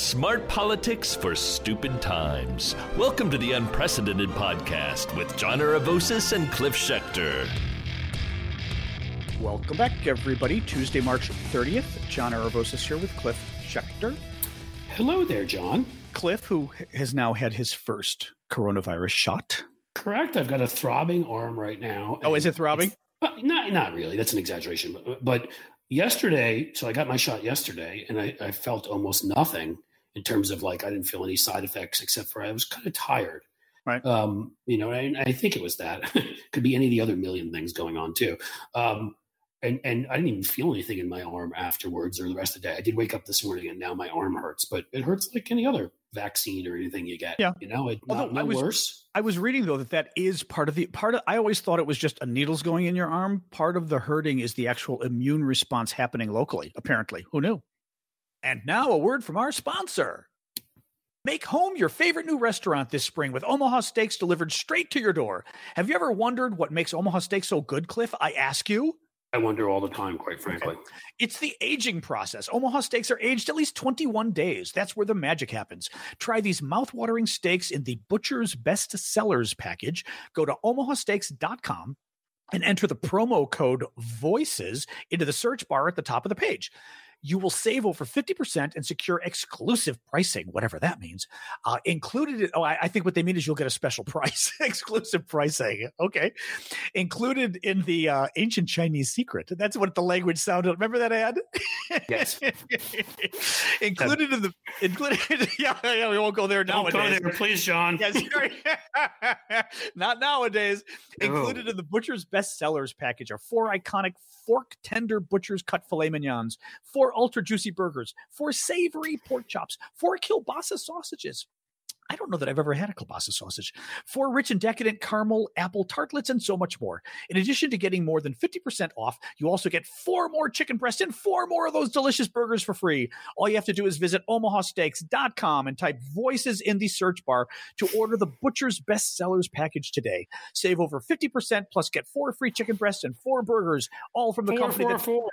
Smart politics for stupid times. Welcome to the Unprecedented Podcast with John Aravosis and Cliff Schecter. Welcome back, everybody. Tuesday, March 30th. John Aravosis here with Cliff Schecter. Hello there, John. Cliff, who has now had his first coronavirus shot. Correct. I've got a throbbing arm right now. Oh, is it throbbing? Uh, not, not really. That's an exaggeration. But, but yesterday, so I got my shot yesterday, and I, I felt almost nothing in terms of like I didn't feel any side effects except for I was kind of tired. Right. Um, you know, and I think it was that. Could be any of the other million things going on too. Um, and and I didn't even feel anything in my arm afterwards or the rest of the day. I did wake up this morning and now my arm hurts, but it hurts like any other vaccine or anything you get. Yeah. You know, it Although not, no I was- worse. I was reading though that that is part of the part of I always thought it was just a needles going in your arm. Part of the hurting is the actual immune response happening locally, apparently. Who knew? And now a word from our sponsor. Make home your favorite new restaurant this spring with Omaha Steaks delivered straight to your door. Have you ever wondered what makes Omaha Steaks so good, Cliff? I ask you. I wonder all the time, quite frankly. It's the aging process. Omaha steaks are aged at least 21 days. That's where the magic happens. Try these mouth-watering steaks in the Butcher's Best Sellers package. Go to omahasteaks.com and enter the promo code VOICES into the search bar at the top of the page. You will save over 50% and secure exclusive pricing, whatever that means. Uh, included, in- oh, I, I think what they mean is you'll get a special price, exclusive pricing. Okay. Included in the uh, ancient Chinese secret. That's what the language sounded. Remember that ad? Yes. included in the, included, yeah, yeah, we won't go there Don't go there, please, John. Yes, not nowadays. No. Included in the Butcher's bestsellers package are four iconic fork tender Butcher's cut filet mignons, four ultra juicy burgers, four savory pork chops, four kielbasa sausages. I don't know that I've ever had a kielbasa sausage. Four rich and decadent caramel apple tartlets, and so much more. In addition to getting more than 50% off, you also get four more chicken breasts and four more of those delicious burgers for free. All you have to do is visit omahasteaks.com and type voices in the search bar to order the Butcher's Best Sellers package today. Save over 50% plus get four free chicken breasts and four burgers, all from the Four, company four, that. four.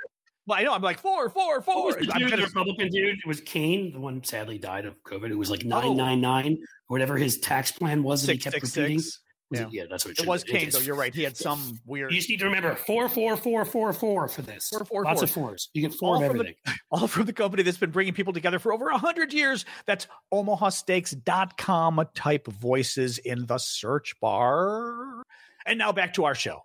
Well, I know. I'm like, four, four, What four. was the dude, gonna- the Republican dude? It was Cain, the one sadly died of COVID. It was like Oh. 999, whatever his tax plan was that he kept six, repeating. six. Was Yeah. it? yeah, that's what it, was. It was be. Cain, though. You're right. He had some weird. You just need to remember four, four, four, four, four for this. Four, four, Lots four. of fours. You get four All of from the- everything. all from the company that's been bringing people together for over 100 years. That's omahasteaks.com. Type voices in the search bar. And now back to our show.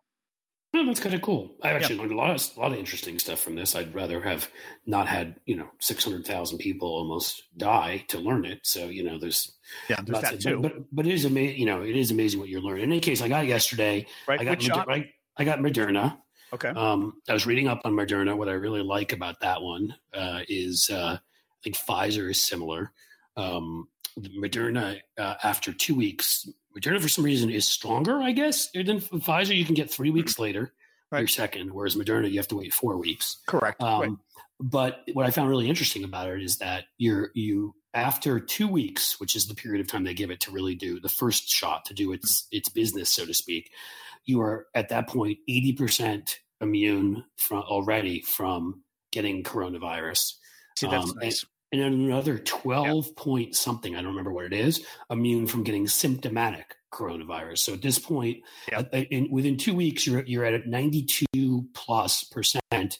Oh, that's kind of cool. I actually learned a lot, of, a lot of interesting stuff from this. I'd rather have not had you know six hundred thousand people almost die to learn it. So you know, there's Yeah, there's that of, too. But, but it is amazing. You know, it is amazing what you're learning. In any case, I got yesterday. right? I got Which shot? Moder- I, I got Moderna. Okay. Um, I was reading up on Moderna. What I really like about that one uh, is uh, I think Pfizer is similar. Um, Moderna, uh, after two weeks, Moderna for some reason is stronger, I guess, than Pfizer. You can get three weeks later, Right. your second, whereas Moderna, you have to wait four weeks. Correct. Um, right. But what I found really interesting about it is that you're you after two weeks, which is the period of time they give it to really do the first shot to do its its business, so to speak, you are at that point eighty percent immune from already from getting coronavirus. See, that's um, nice. And then another 12 point something, I don't remember what it is, immune from getting symptomatic coronavirus. So at this point, Yeah. uh, in, within two weeks, you're, you're at 92 plus percent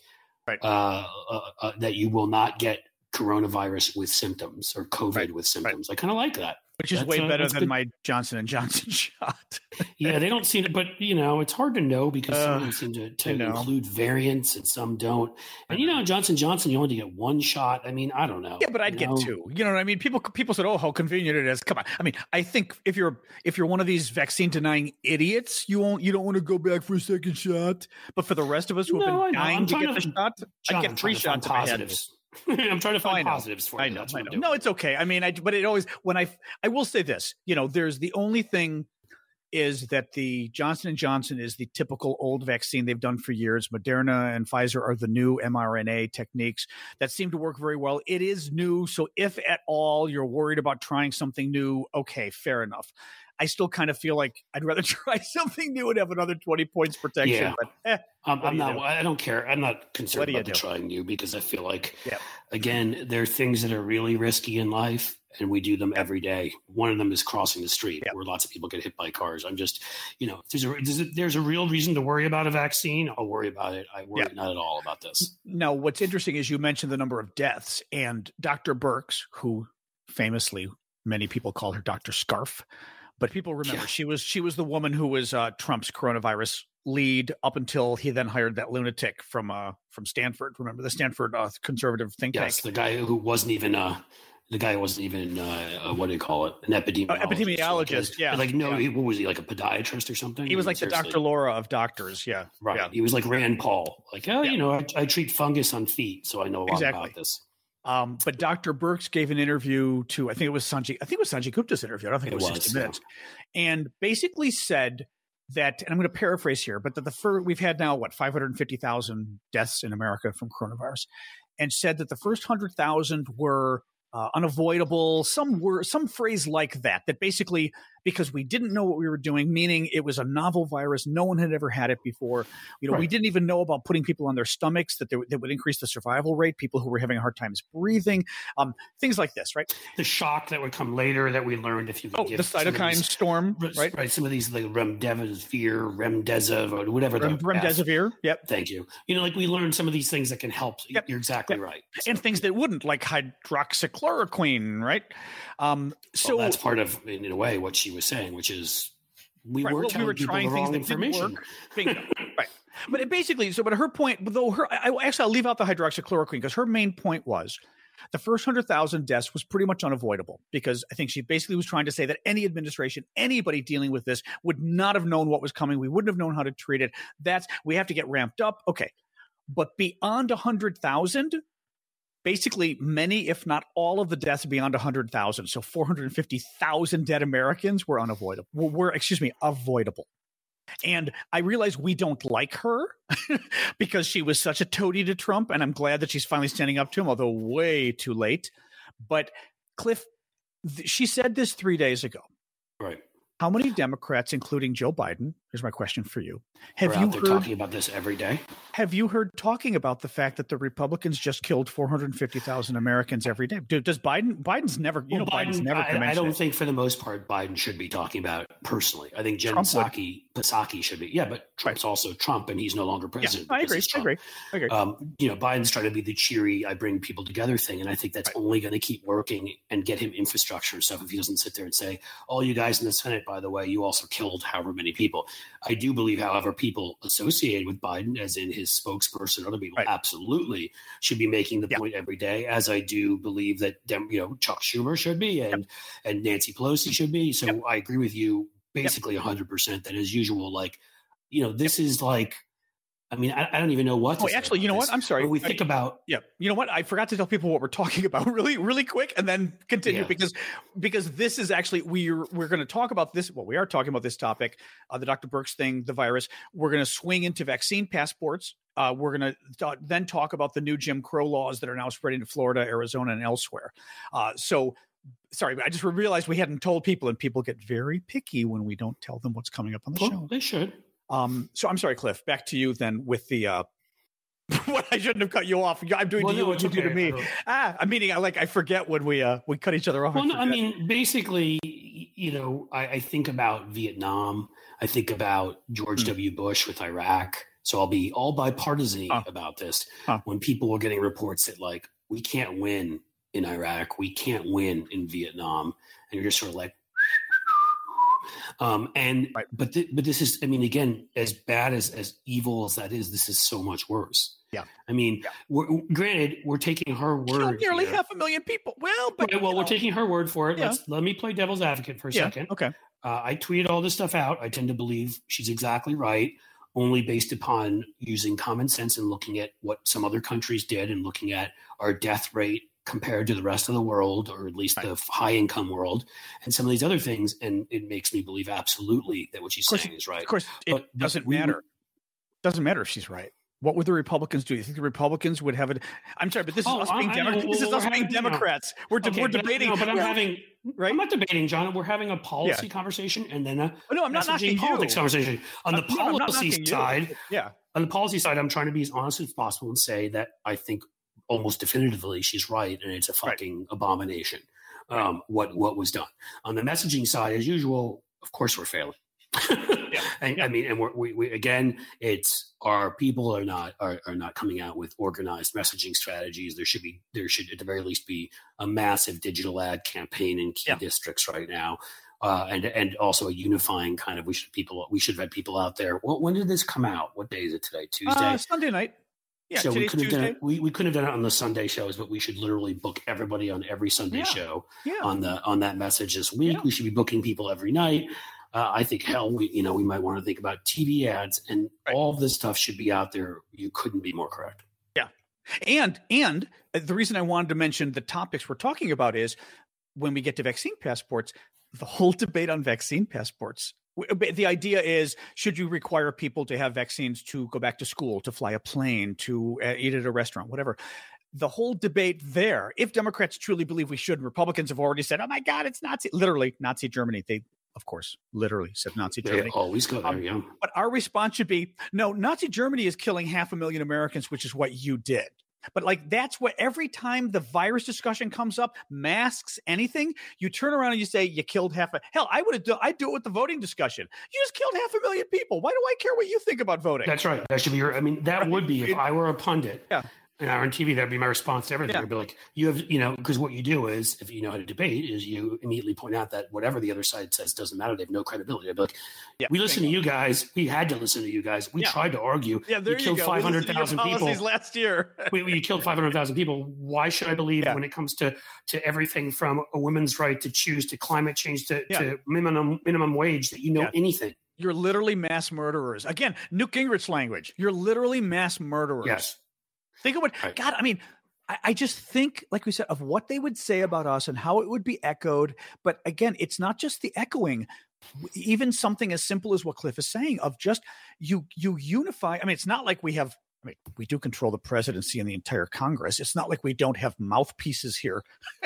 Right. uh, uh, uh, that you will not get coronavirus with symptoms or COVID Right. with symptoms. I kind of like that. Which is that's, way uh, better than good. my Johnson and Johnson shot. Yeah, they don't seem to, but you know, it's hard to know because some of Uh, them seem to, to include variants and some don't. And you know, Johnson Johnson, you only get one shot. I mean, I don't know. Yeah, but I'd get know? two. You know what I mean? People people said, "Oh, how convenient it is." Come on. I mean, I think if you're if you're one of these vaccine denying idiots, you won't you don't want to go back for a second shot. But for the rest of us who have No, I been dying to get the shot, John, I get three to shots positives. I'm trying to find I positives for I you. know. That's I know. No, it's okay. I mean, I but it always when I I will say this. You know, there's the only thing is that the Johnson and Johnson is the typical old vaccine they've done for years. Moderna and Pfizer are the new mRNA techniques that seem to work very well. It is new, so if at all you're worried about trying something new, okay, fair enough. I still kind of feel like I'd rather try something new and have another 20 points protection. Yeah. But eh, Um, I'm do not, do? I don't care. I'm not concerned What do you about do? trying new because I feel like, again, there are things that are really risky in life, and we do them every day. One of them is crossing the street, Yep. where lots of people get hit by cars. I'm just, you know, if there's a there's a, there's a real reason to worry about a vaccine. I'll worry about it. I worry Yep. not at all about this. now, what's interesting is you mentioned the number of deaths, and Dr. Birx, who famously many people call her Dr. Scarf, but people remember Yeah. she was she was the woman who was uh, Trump's coronavirus lead up until he then hired that lunatic from uh from Stanford. Remember the Stanford uh, conservative think Yes, tank. Yes, the guy who wasn't even uh the guy wasn't even uh, uh what do you call it an epidemiologist. epidemiologist, Like, yeah, Like no, yeah. he, what was he like a podiatrist or something? He was like the Dr. Laura of doctors. Yeah, Right. Yeah. He was like Rand Paul. Like, oh, Yeah. you know, I, I treat fungus on feet, so I know a lot Exactly. about this. Um, but Dr. Birx gave an interview to I think it was Sanjay. I think it was Sanjay Gupta's interview. I don't think it, It was, was, 60 yeah. minutes, and basically said that. And I'm going to paraphrase here, but that the first we've had now what 550,000 deaths in America from coronavirus, and said that the first hundred thousand were uh, unavoidable. Some were some phrase like that. That basically because we didn't know what we were doing, meaning it was a novel virus. No one had ever had it before. You know, we didn't even know about putting people on their stomachs that, they, that would increase the survival rate. People who were having hard times breathing, um, things like this, right? The shock that would come later that we learned if you Oh, the cytokine these- storm, right? Right. Some of these like remdesivir, remdesivir, or whatever. Rem- remdesivir, yep, Thank you. You know, like we learned some of these things that can help. Yep. You're exactly Yep. right. and things that wouldn't, like hydroxychloroquine, right? Um, so well, that's part of, in a way, what she was saying, which is we Right, were well, we were people trying the things wrong that didn't information. work. Right. But it basically, so but her point, though her, I, I- actually, I'll leave out the hydroxychloroquine because her main point was the first hundred thousand deaths was pretty much unavoidable because I think she basically was trying to say that any administration, anybody dealing with this, would not have known what was coming. We wouldn't have known how to treat it. That's we have to get ramped up. Okay, but beyond a hundred thousand. Basically, many, if not all, of the deaths beyond 100,000, so 450,000 dead Americans were unavoidable. Were, excuse me, avoidable. And I realize we don't like her because she was such a toady to Trump. And I'm glad that she's finally standing up to him, although way too late. But Cliff, th- she said this three days ago. Right. How many Democrats, including Joe Biden, here's my question for you. Have you heard talking about this every day. have you heard talking about the fact that the Republicans just killed 450,000 Americans every day? Dude, does Biden Biden's never, you know, Well, Biden's never I, I don't it. think for the most part Biden should be talking about it personally. I think Jen. Psaki, Psaki should be. Yeah, but Trump's also Trump, and he's no longer Yeah, president. I agree. I agree. I agree. Um, you know, Biden's trying to be the cheery, I bring people together thing, and I think that's only going to keep working and get him infrastructure and stuff. If he doesn't sit there and say, "All you guys in the Senate, by the way, you also killed however many people." I do believe, however, people associated with Biden, as in his spokesperson, other people, Right. absolutely should be making the Yeah. point every day. As I do believe that, you know, Chuck Schumer should be, and and Nancy Pelosi should be. So Yep. I agree with you, basically hundred percent. That as usual, like, you know, this is like. I mean, I, I don't even know what. To Oh, actually, you know this. what? I'm sorry. When we I- think about Yeah, you know what? I forgot to tell people what we're talking about really, really quick, and then continue Yeah. because because this is actually we're we're going to talk about this. Well, we are talking about this topic, uh, the Dr. Birx thing, the virus. We're going to swing into vaccine passports. Uh, we're going to then talk about the new Jim Crow laws that are now spreading to Florida, Arizona, and elsewhere. Uh, so. Sorry, I just realized we hadn't told people, and people get very picky when we don't tell them what's coming up on the well, show. they should. Um, so I'm sorry, Cliff. Back to you then with the. Uh, what I shouldn't have cut you off. I'm doing Well, to you no, what you it's do to me. I Ah, I'm meaning I like I forget when we uh we cut each other off. Well, no, I mean, basically, you know, I, I think about Vietnam. I think about George Hmm. W. Bush with Iraq. So I'll be all bipartisan about this. Huh. When people are getting reports that like we can't win in Iraq, we can't win in Vietnam, and you're just sort of like. Um, and Right. but th- but this is I mean again as bad as as evil as that is this is so much worse. Yeah. I mean, Yeah. we're, granted, we're taking her Killed word. nearly here. half a million people. Well, but Okay, well, we're know, taking her word for it. Yeah. Let's let me play devil's advocate for a yeah, second. Okay. Uh, I tweeted all this stuff out. I tend to believe she's exactly right, only based upon using common sense and looking at what some other countries did and looking at our death rate compared to the rest of the world, or at least the high income world, and some of these other things. And it makes me believe absolutely that what she's course- saying is right. Of course, it But- doesn't we- matter. Doesn't matter if she's right. What would the Republicans do? You think the Republicans would have it? I'm sorry, but this is Oh, us being Demo- this is us being having, you know- Democrats. We're, de- Okay, we're but- debating. no, but I'm we're- having. right? I'm not debating, John. We're having a policy conversation and then a Oh, no, I'm not knocking politics you. conversation. On the Uh, no, I'm policy knocking you. side, Yeah. on the policy side, I'm trying to be as honest as possible and say that I think almost definitively she's right, and it's a Right. fucking abomination. Um, what what was done on the messaging side, as usual, of course, we're failing. and I mean, and we're, we, we again, it's our people are not are, are not coming out with organized messaging strategies. There should be there should at the very least be a massive digital ad campaign in key Yeah. districts right now. Uh, and and also a unifying kind of we should people we should have had people out there. Well, when did this come out? What day is it today? Tuesday. Uh, Sunday night. Yeah, so we could have done it. We, we couldn't have done it on the Sunday shows, but we should literally book everybody on every Sunday Yeah. show Yeah. on the on that message this week. Yeah. We should be booking people every night. Uh, I think hell, we you know we might want to think about TV ads and Right. all of this stuff should be out there. You couldn't be more correct. Yeah, and and uh, the reason I wanted to mention the topics we're talking about is when we get to vaccine passports, the whole debate on vaccine passports. But The idea is should you require people to have vaccines to go back to school, to fly a plane, to uh, eat at a restaurant, whatever. The whole debate there, if Democrats truly believe we should, and Republicans have already said, oh my God, it's Nazi, literally Nazi Germany. They, of course, literally said Nazi They Germany. always go there. Um, yeah. But our response should be no, Nazi Germany is killing half a million Americans, which is what you did. But like that's what every time the virus discussion comes up, masks, anything, you turn around and you say you killed half a hell. I would have do I'd do it with the voting discussion. You just killed half a million people. Why do I care what you think about voting? That's right. That should be your. I mean, that would be if I were a pundit. Yeah. And I were on TV, that'd be my response to everything. Yeah. I'd be like, you have, you know, because what you do is, if you know how to debate, is you immediately point out that whatever the other side says doesn't matter. They have no credibility. I'd be like, yeah, we listen to you guys. We had to listen to you guys. We Yeah. tried to argue. Yeah, there you you, killed go. five We hundred listened to your thousand policies people. last year. we, we killed 500,000 people. Why should I believe when it comes to, to everything from a woman's right to choose to climate change to, to minimum minimum wage that you know anything? You're literally mass murderers. Again, Newt Gingrich language. You're literally mass murderers. Yes. Think of what Right. God. I mean, I, I just think, like we said, of what they would say about us and how it would be echoed. But again, it's not just the echoing. Even something as simple as what Cliff is saying of just you you unify. I mean, it's not like we have. I mean, we do control the presidency and the entire Congress. It's not like we don't have mouthpieces here.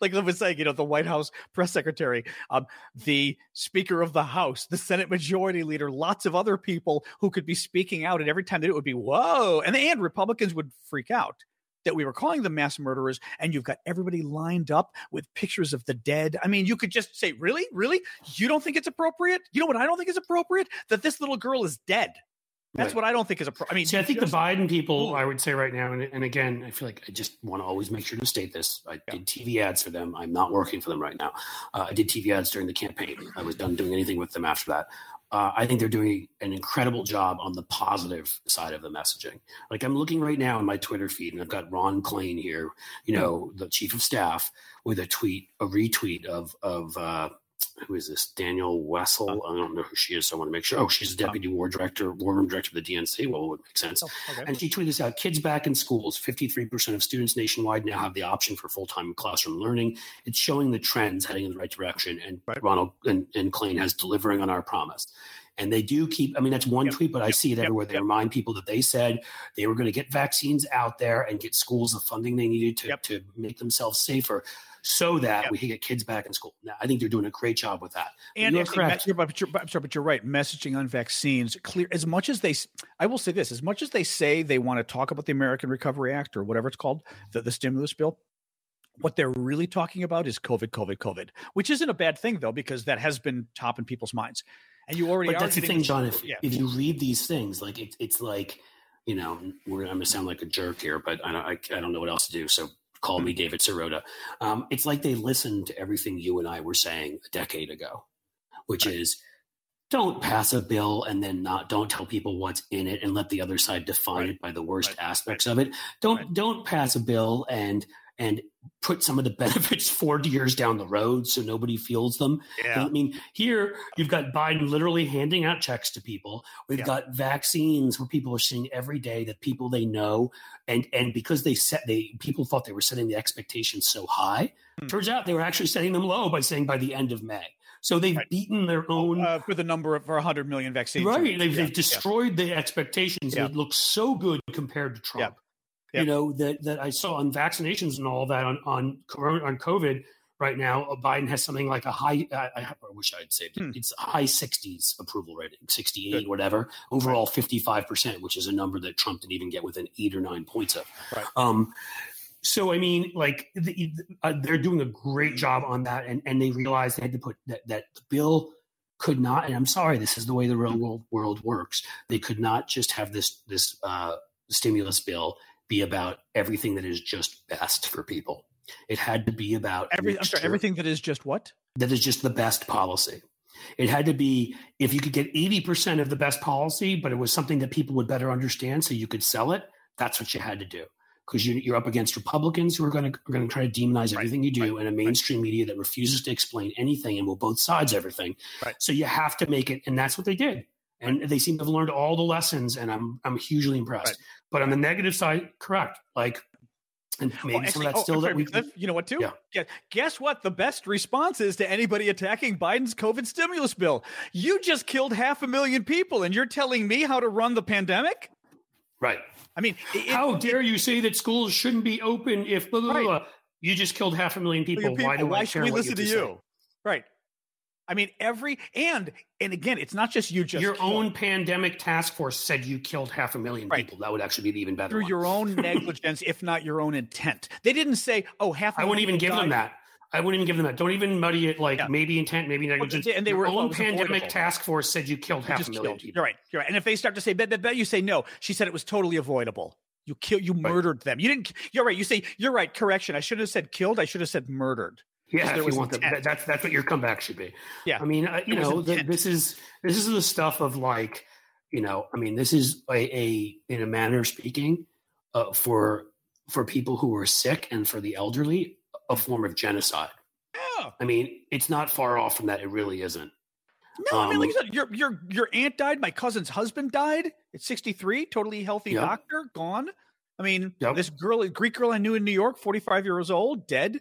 like Cliff was saying, you know, the White House press secretary, um, the Speaker of the House, the Senate Majority Leader, lots of other people who could be speaking out, and every time that it would be whoa, and and Republicans would freak out that we were calling them mass murderers, and you've got everybody lined up with pictures of the dead. I mean, you could just say, really, really, you don't think it's appropriate? You know what I don't think is appropriate? That this little girl is dead. That's Right. what I don't think is appropriate. I mean, See, I think just- the Biden people. I would say right now, and, and again, I feel like I just want to always make sure to state this. I Yeah. did TV ads for them. I'm not working for them right now. Uh, I did TV ads during the campaign. I was done doing anything with them after that. Uh, I think they're doing an incredible job on the positive side of the messaging. Like I'm looking right now in my Twitter feed, and I've got Ron Klain here, you know, the chief of staff, with a tweet, a retweet of of uh, who is this? Daniel Wessel. I don't know who she is, so I want to make sure. Oh, she's the deputy war director, war room director of the DNC. Well, it would make sense. Oh, okay. And she tweeted this out kids back in schools. 53% of students nationwide now have the option for full time classroom learning. It's showing the trends heading in the right direction. And Right. Ronald and, and Klain has delivering on our promise. And they do keep, I mean, that's one Yep. tweet, but I see it Yep. everywhere. They remind people that they said they were going to get vaccines out there and get schools the funding they needed to, Yep. to make themselves safer so that Yep. we can get kids back in school. Now, I think they're doing a great job with that. But And you're and- correct. You're, but, you're, but, sorry, but you're right. Messaging on vaccines, clear as much as they, I will say this: as much as they say they want to talk about the American Recovery Act or whatever it's called, the, the stimulus bill, what they're really talking about is COVID, COVID, COVID, which isn't a bad thing though, because that has been top in people's minds. And you already but that's the thing, John. If yeah. if you read these things, like it, it's like, you know, we're I'm gonna sound like a jerk here, but I don't I, I don't know what else to do. So call me David Sirota. Um, it's like they listened to everything you and I were saying a decade ago, which is don't pass a bill and then not don't tell people what's in it and let the other side define Right. it by the worst Right. aspects of it. Don't don't pass a bill and and put some of the benefits four years down the road so nobody feels them. yeah. I mean, here you've got Biden literally handing out checks to people. We've Yeah. got vaccines where people are seeing every day that people they know, and and because they set they people thought they were setting the expectations so high, Hmm. turns out they were actually setting them low by saying by the end of May. So they've Right. beaten their own. uh, with a number of for 100 million vaccines. Right. They've, Yeah, they've destroyed the expectations. Yeah. It looks so good compared to Trump. Yeah. You know, that, that I saw on vaccinations and all that on, on, corona- on COVID right now, uh, Biden has something like a high, I, I wish I'd saved it. Hmm. It's a high 60s approval rating, 68, Good. whatever. Overall, 55%, which is a number that Trump didn't even get within eight or nine points of. Right. Um, so I mean, like the, uh, they're doing a great job on that, and, and they realized they had to put that that the bill could not. And I'm sorry, this is the way the real world world works. They could not just have this this uh, stimulus bill be about everything that is just best for people. It had to be about Every, I'm sorry, everything that is just what? that is just the best policy. It had to be if you could get 80% of the best policy, but it was something that people would better understand so you could sell it, that's what you had to do. Because you, you're up against Republicans who are going to are going to try to demonize Right, everything you do, right, and a mainstream media that refuses to explain anything and will both sides everything. Right. So you have to make it, and that's what they did. And they seem to have learned all the lessons, and I'm I'm hugely impressed. Right. But on the negative side, correct. Like, and maybe Well, some of actually- that oh, still I'm that we Cliff, you know what too? Yeah. Gue- Guess what? The best response is to anybody attacking Biden's COVID stimulus bill. You just killed half a million people, and you're telling me how to run the pandemic? right. I mean, it, How dare you say that schools shouldn't be open if blah, blah, blah, Right. blah. you just killed half a million people? million Why do Why I should we what listen to have you? say? Right. I mean, every and and again, it's not just you. Just Your killed. own pandemic task force said you killed half a million Right. people. That would actually be the even better. through one. your own negligence, if not your own intent. They didn't say, "Oh, half." a I wouldn't even give them that. I wouldn't even give them that. Don't even muddy it like Yeah. maybe intent, maybe negligence. and they were- well, it own pandemic avoidable. task force said you killed You half a million killed. people. You're right. You're right. And if they start to say, bet, bet, bet, you say no. She said it was totally avoidable. You kill. You murdered them. You didn't. You're right. You say you're right. Correction. I shouldn't have said killed. I should have said murdered. Yeah, if you want the, that, that's that's what your comeback should be. Yeah. I mean, uh, you know, the, this is this is the stuff of like, you know, I mean, this is a, a in a manner of speaking, uh, for for people who are sick and for the elderly, a form of genocide. Yeah. I mean, it's not far off from that. It really isn't. No, I mean, like Um, you said, your your your aunt died. My cousin's husband died at 63. Totally healthy Yep. doctor, gone. I mean, Yep. this girl, Greek girl I knew in New York, 45 years old, dead.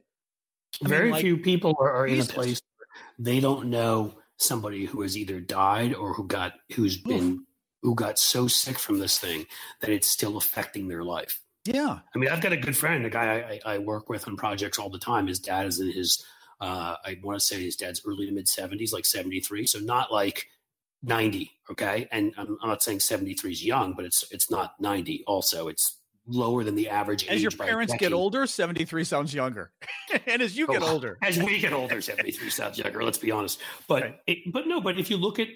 I mean, Very like, few people are, are in a place where they don't know somebody who has either died or who got who's been who got so sick from this thing that it's still affecting their life. Yeah. I mean, I've got a good friend, a guy I, I work with on projects all the time. His dad is in his, uh, I want to say his dad's early to mid 70s, like 73. So not like 90. Okay. And I'm, I'm not saying 73 is young, but it's it's not 90 also. It's lower than the average As your parents get older, 73 sounds younger. and as you get Oh, older. As we get older, 73 sounds younger, let's be honest. But Right. it, but no, but if you look at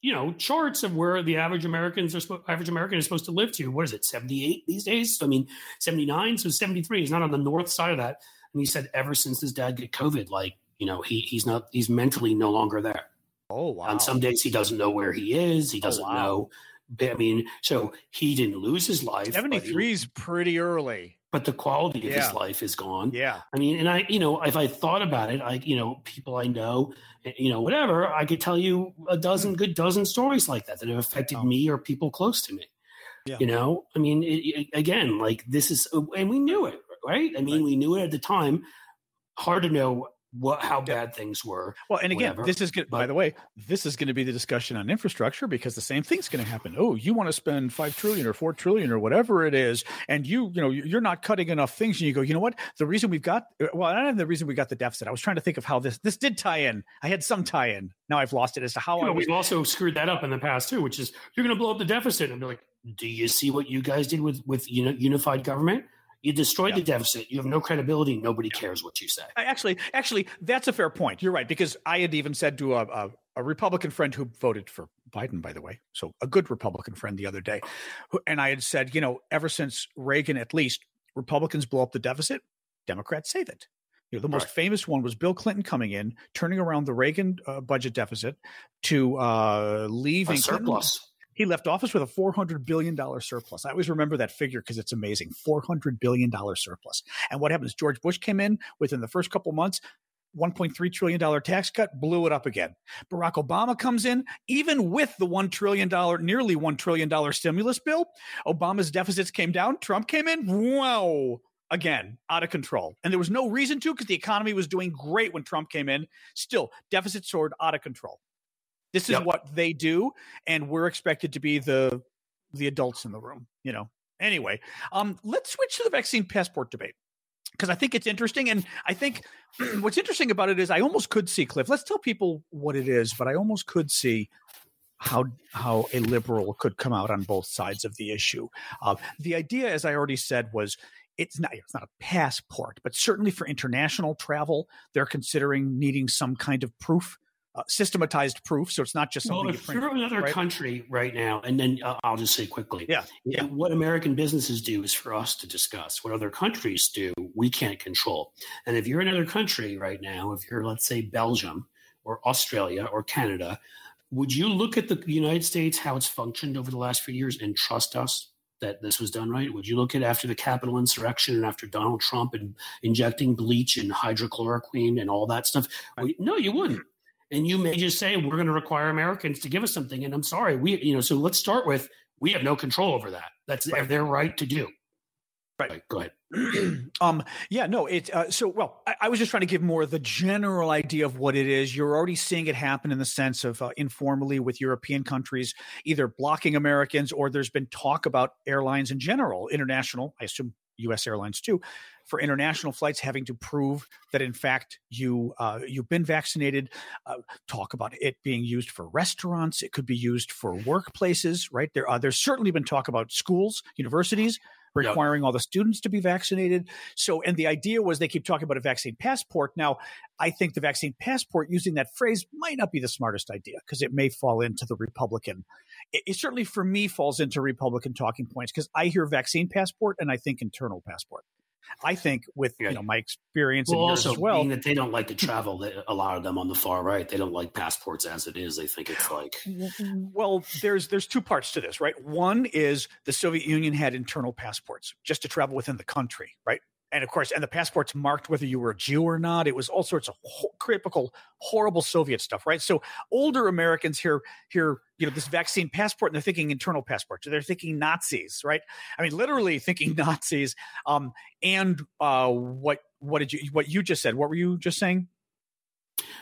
you know charts of where the average Americans are average American is supposed to live to, what is it, 78 these days? I mean, 79, so 73. He's not on the north side of that. And he said ever since his dad got COVID, like, you know, he he's not he's mentally no longer there. Oh, wow. On some days he doesn't know where he is. He oh, doesn't wow. know. I mean, so he didn't lose his life. 73 is pretty early. but the quality of Yeah. his life is gone. Yeah. I mean, and I, you know, if I thought about it, I, you know, people I know, eh, you know, whatever, I could tell you a dozen, good dozen stories like that that have affected Oh. me or people close to me. Yeah. You know, I mean, it, it- again, like this is, and we knew it, right? I mean, Right. we knew it at the time. Hard to know what how bad things were. Well, and again, whatever, this is good. By the way, this is going to be the discussion on infrastructure because the same thing's going to happen. Oh, you want to spend five trillion or four trillion or whatever it is, and you, you know, you're not cutting enough things, and you go, you know what? The reason we've got, uh, well, I don't have the reason we got the deficit. I was trying to think of how this this did tie in. I had some tie in. Now I've lost it as to how You I know, was. we've also screwed that up in the past too, which is you're going to blow up the deficit and be like, do you see what you guys did with with you know, unified government? You destroyed Yeah. the deficit. You have no credibility. Nobody cares what you say. I actually, actually, that's a fair point. You're right because I had even said to a, a, a Republican friend who voted for Biden, by the way, so a good Republican friend the other day, who, and I had said, you know, ever since Reagan, at least Republicans blow up the deficit, Democrats save it. You know, the most Right. famous one was Bill Clinton coming in, turning around the Reagan uh, budget deficit to uh, A leaving Clinton- surplus. He left office with a $400 billion surplus. I always remember that figure because it's amazing. $400 billion surplus. And what happens? George Bush came in within the first couple months, $1.3 trillion tax cut, blew it up again. Barack Obama comes in, even with the $1 trillion, nearly $1 trillion stimulus bill, Obama's deficits came down. Trump came in, wow, again out of control. And there was no reason to because the economy was doing great when Trump came in. Still, deficit soared out of control. This is yep. what they do, and we're expected to be the the adults in the room. You know. Anyway, um, let's switch to the vaccine passport debate because I think it's interesting, and I think what's interesting about it is I almost could see Cliff. Let's tell people what it is, but I almost could see how how a liberal could come out on both sides of the issue. Uh, the idea, as I already said, was it's not it's not a passport, but certainly for international travel, they're considering needing some kind of proof. Uh, systematized proof, so it's not just well, if you're in another right? country right now, and then uh, I'll just say quickly, yeah, yeah, what American businesses do is for us to discuss. What other countries do, we can't control. And if you're in another country right now, if you're let's say Belgium or Australia or Canada, would you look at the United States how it's functioned over the last few years and trust us that this was done right? Would you look at after the Capitol insurrection and after Donald Trump and injecting bleach and hydrochloroquine and all that stuff? No, you wouldn't. And you may just say we're going to require Americans to give us something. And I'm sorry, we you know. So let's start with we have no control over that. That's right. their right to do. Right. right. Go ahead. um, yeah, no, it, uh, so, well, I, I, was just trying to give more the general idea of what it is. You're already seeing it happen in the sense of uh, informally with European countries either blocking Americans or there's been talk about airlines in general, international, I assume U.S. airlines too, for international flights having to prove that in fact you uh, you've been vaccinated. Uh, talk about it being used for restaurants. It could be used for workplaces. Right there, uh, there's certainly been talk about schools, universities requiring yep. all the students to be vaccinated. So, and the idea was they keep talking about a vaccine passport. Now, I think the vaccine passport, using that phrase, might not be the smartest idea because it may fall into the Republican. It, it, certainly, for me, falls into Republican talking points because I hear vaccine passport and I think internal passport. I think with yeah. you know my experience well, also, as well, being that they don't like to travel, they, a lot of them on the far right, they don't like passports as it is. They think it's like well, there's there's two parts to this, right? One is the Soviet Union had internal passports just to travel within the country, right? And of course, and the passports marked whether you were a Jew or not. It was all sorts of ho- critical, horrible Soviet stuff, right? So older Americans hear hear you know this vaccine passport, and they're thinking internal passports. They're thinking Nazis, right? I mean, literally thinking Nazis. Um, and uh, what what did you what you just said? What were you just saying?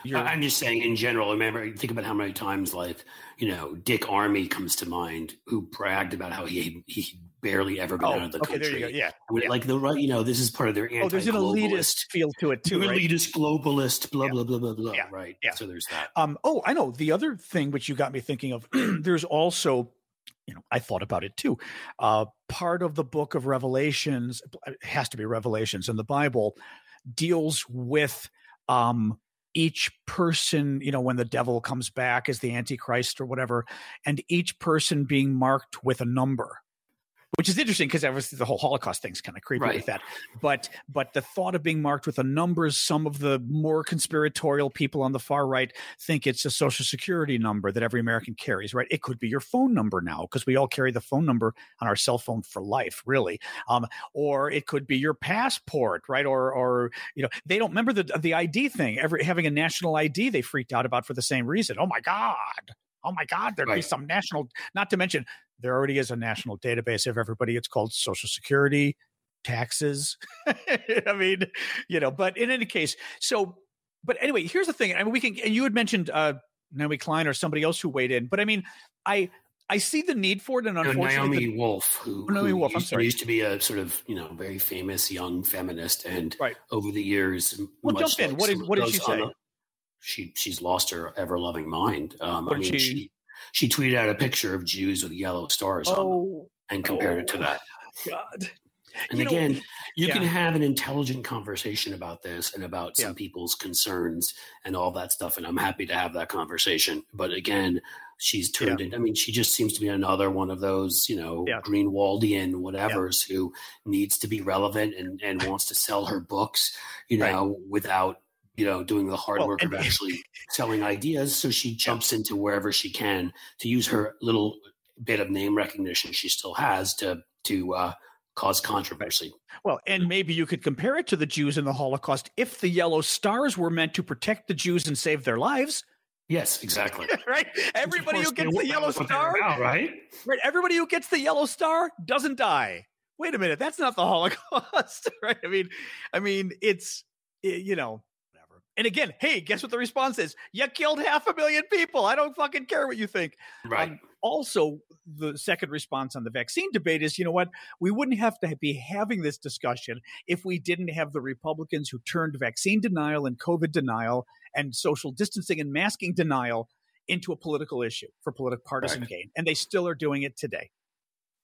You're, I'm just saying in general. Remember, think about how many times, like you know, Dick Armey comes to mind, who bragged about how he he barely ever been oh, out of the okay, country. There you go. Yeah. yeah. Like the right, you know, this is part of their anti. Oh, there's an elitist feel to it too. Elitist, globalist, blah yeah. blah blah blah blah. Yeah. Right. Yeah. So there's that. Um. Oh, I know. The other thing which you got me thinking of. there's also, you know, I thought about it too. Uh, part of the book of Revelations it has to be Revelations in the Bible deals with um each person, you know, when the devil comes back as the Antichrist or whatever, and each person being marked with a number which is interesting because obviously the whole Holocaust thing's kind of creepy right. with that. But but the thought of being marked with a numbers, some of the more conspiratorial people on the far right think it's a social security number that every American carries. Right? It could be your phone number now because we all carry the phone number on our cell phone for life, really. Um, or it could be your passport, right? Or or you know they don't remember the the ID thing. Every having a national ID they freaked out about for the same reason. Oh my god. Oh my God, there'd right. be some national, not to mention there already is a national database of everybody. It's called Social Security, taxes. I mean, you know, but in any case, so, but anyway, here's the thing. I mean, we can, and you had mentioned uh, Naomi Klein or somebody else who weighed in, but I mean, I, I see the need for it, and unfortunately, Naomi the, Wolf, who, Naomi who Wolf, used, I'm sorry. used to be a sort of you know very famous young feminist, and right. over the years, well, jump in. Like what did what did she say? she she's lost her ever loving mind. Um, I mean, she, she she tweeted out a picture of Jews with yellow stars oh, on them oh, and compared oh, it to oh that. God. And you again, know, you yeah. can have an intelligent conversation about this and about some yeah. people's concerns and all that stuff. And I'm happy to have that conversation. But again, she's turned yeah. in. I mean, she just seems to be another one of those, you know, Greenwaldian whatevers who needs to be relevant and, and wants to sell her books, you know, right. without you know, doing the hard well, work of actually selling ideas. So she jumps into wherever she can to use her little bit of name recognition she still has to to uh, cause controversy. Well, and maybe you could compare it to the Jews in the Holocaust. If the yellow stars were meant to protect the Jews and save their lives. Yes, exactly. right. Everybody who gets the yellow star, about, right? Right. Everybody who gets the yellow star doesn't die. wait a minute, that's not the Holocaust, right? I mean, I mean, it's you know. And again, hey, guess what the response is? You killed half a million people. I don't fucking care what you think. Right. Um, also, the second response on the vaccine debate is, you know what? We wouldn't have to be having this discussion if we didn't have the Republicans who turned vaccine denial and COVID denial and social distancing and masking denial into a political issue for political partisan right. gain. And they still are doing it today.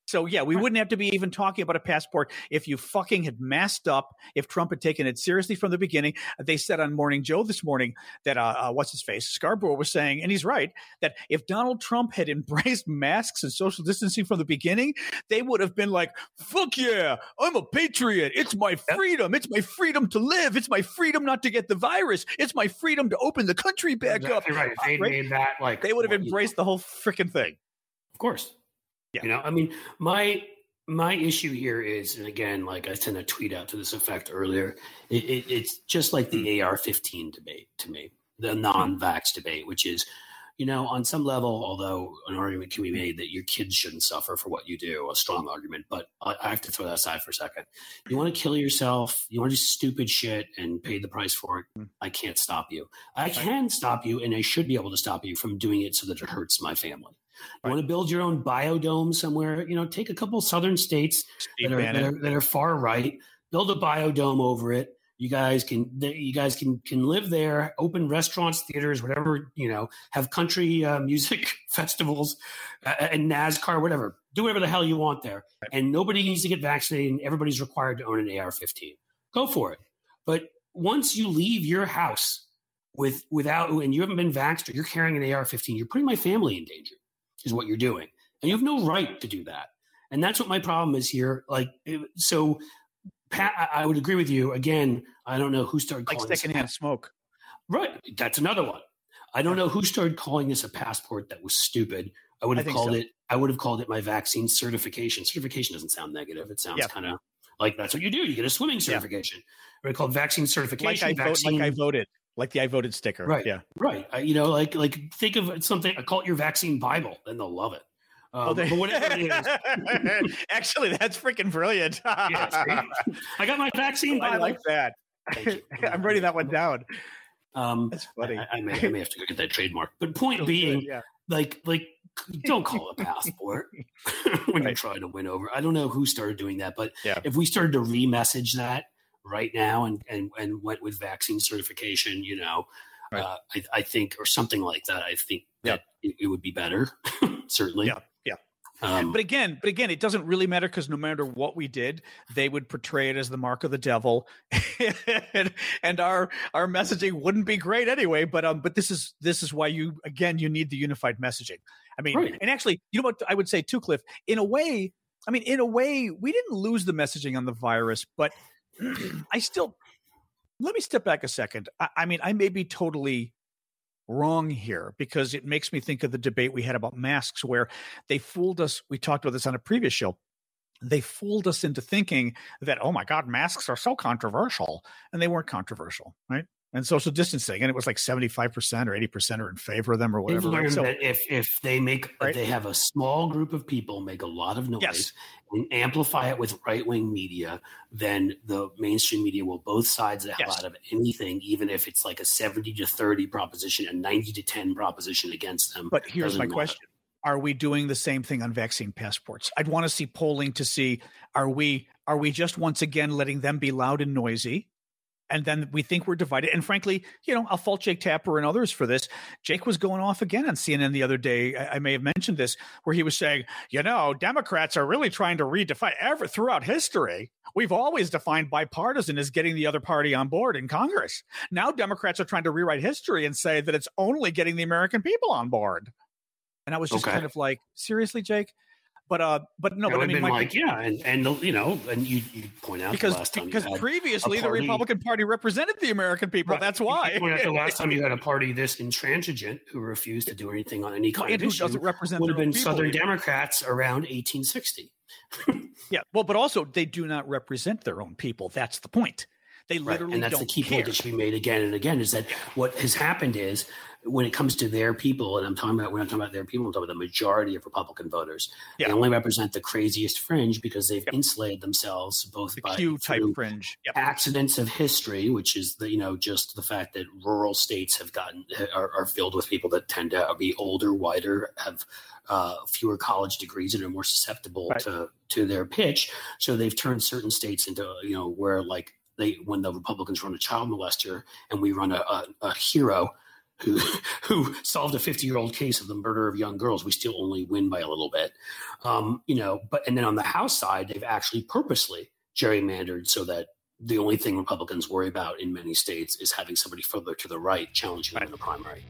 So yeah, we wouldn't have to be even talking about a passport if you fucking had masked up. If Trump had taken it seriously from the beginning, they said on Morning Joe this morning that uh, uh, what's his face Scarborough was saying, and he's right, that if Donald Trump had embraced masks and social distancing from the beginning, they would have been like, "Fuck yeah, I'm a patriot. It's my freedom. It's my freedom to live. It's my freedom not to get the virus. It's my freedom to open the country back exactly up." Right. If they right? made that like they would have embraced the whole freaking thing. Of course. Yeah. You know, I mean, my my issue here is, and again, like I sent a tweet out to this effect earlier. It, it, it's just like the mm. AR-15 debate to me, the mm. non-vax debate, which is, you know, on some level, although an argument can be mm. made that your kids shouldn't suffer for what you do, a strong argument, but I have to throw that aside for a second. You want to kill yourself, you want to do stupid shit and pay the price for it. I can't stop you. I can stop you, and I should be able to stop you from doing it so that it uh-huh. hurts my family. You want to build your own biodome somewhere? You know, take a couple southern states that are, that are, that are far right, build a biodome over it. You guys can you guys can can live there, open restaurants, theaters, whatever you know, have country uh, music festivals uh, and NASCAR, whatever. Do whatever the hell you want there, and nobody needs to get vaccinated. and Everybody's required to own an AR-15. Go for it. But once you leave your house with without and you haven't been vaxxed or you're carrying an AR-15, you're putting my family in danger is what you're doing. And you have no right to do that. And that's what my problem is here. Like, so Pat, I would agree with you. Again, I don't know who started like secondhand smoke. Right. That's another one. I don't know who started calling this a passport that was stupid. I would have called so. it, I would have called it my vaccine certification. Certification doesn't sound negative. It sounds kind of like that's what you do. You get a swimming certification. Yeah. called vaccine certification. Like I, vaccine, vote, like I voted like the I voted sticker. Right. Yeah. Right. Uh, you know, like like think of something. I call it your vaccine Bible, and they'll love it. Um, oh, but whatever it is. Actually, that's freaking brilliant. yeah, I got my vaccine. Bible. I like that. I'm writing that one down. Um, that's funny. I, I, may, I may have to go get that trademark. But point being, good, yeah. like like don't call it a passport when right. you're trying to win over. I don't know who started doing that, but yeah. if we started to remessage that right now and, and, and went with vaccine certification, you know, right. uh, I, I, think, or something like that, I think that it, it, would be better, certainly. Yeah. Yeah. Um, but again, but again, it doesn't really matter because no matter what we did, they would portray it as the mark of the devil, and, and, our our messaging wouldn't be great anyway. But um, but this is this is why you again you need the unified messaging. I mean, right. and actually, you know what I would say too, Cliff. In a way, I mean, in a way, we didn't lose the messaging on the virus, but I still let me step back a second. I, I, mean, I may be totally wrong here because it makes me think of the debate we had about masks where they fooled us. We talked about this on a previous show. They fooled us into thinking that, oh my God, masks are so controversial. And they weren't controversial, right? And social distancing, and it was like seventy five percent or eighty percent are in favor of them or whatever. Right? So, if if they make right? if they have a small group of people make a lot of noise yes. and amplify it with right wing media, then the mainstream media will both sides the hell yes. out of anything, even if it's like a seventy to thirty proposition, a ninety to ten proposition against them. But here's my matter. question: Are we doing the same thing on vaccine passports? I'd want to see polling to see are we are we just once again letting them be loud and noisy and then we think we're divided. And frankly, you know, I'll fault Jake Tapper and others for this. Jake was going off again on CNN the other day. I, I may have mentioned this, where he was saying, you know, Democrats are really trying to redefine ever throughout history. We've always defined bipartisan as getting the other party on board in Congress. Now Democrats are trying to rewrite history and say that it's only getting the American people on board. And I was just okay. kind of like, seriously, Jake? But uh, but no, but I mean, my, like, yeah, and and you know, and you, you point out because because previously the Republican Party represented the American people. Right. That's why. You point out the last time you had a party this intransigent who refused to do anything on any kind and of issue doesn't represent would have been people. Southern Democrats around 1860. yeah, well, but also they do not represent their own people. That's the point. They literally right. and that's the key care. point that should be made again and again is that what has happened is when it comes to their people, and I'm talking about, we're not talking about their people, I'm talking about the majority of Republican voters. Yeah. They only represent the craziest fringe because they've Yep. insulated themselves both the by Q type fringe. Yep. accidents of history, which is the you know just the fact that rural states have gotten are, are filled with people that tend to be older, whiter, have uh, fewer college degrees, and are more susceptible Right. to to their pitch. So they've turned certain states into you know where like they when the Republicans run a child molester and we run a, a, a hero. Who, who solved a 50 year old case of the murder of young girls? We still only win by a little bit, um, you know. But and then on the House side, they've actually purposely gerrymandered so that the only thing Republicans worry about in many states is having somebody further to the right challenging them in the primary.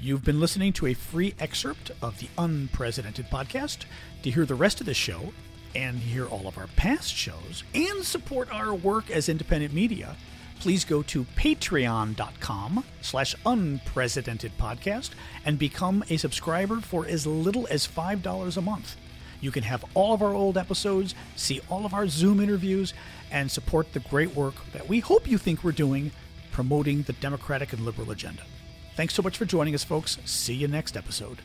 You've been listening to a free excerpt of the Unprecedented podcast. To hear the rest of the show and hear all of our past shows and support our work as independent media, please go to patreon.com slash unprecedented podcast and become a subscriber for as little as $5 a month. You can have all of our old episodes, see all of our Zoom interviews, and support the great work that we hope you think we're doing promoting the Democratic and liberal agenda. Thanks so much for joining us, folks. See you next episode.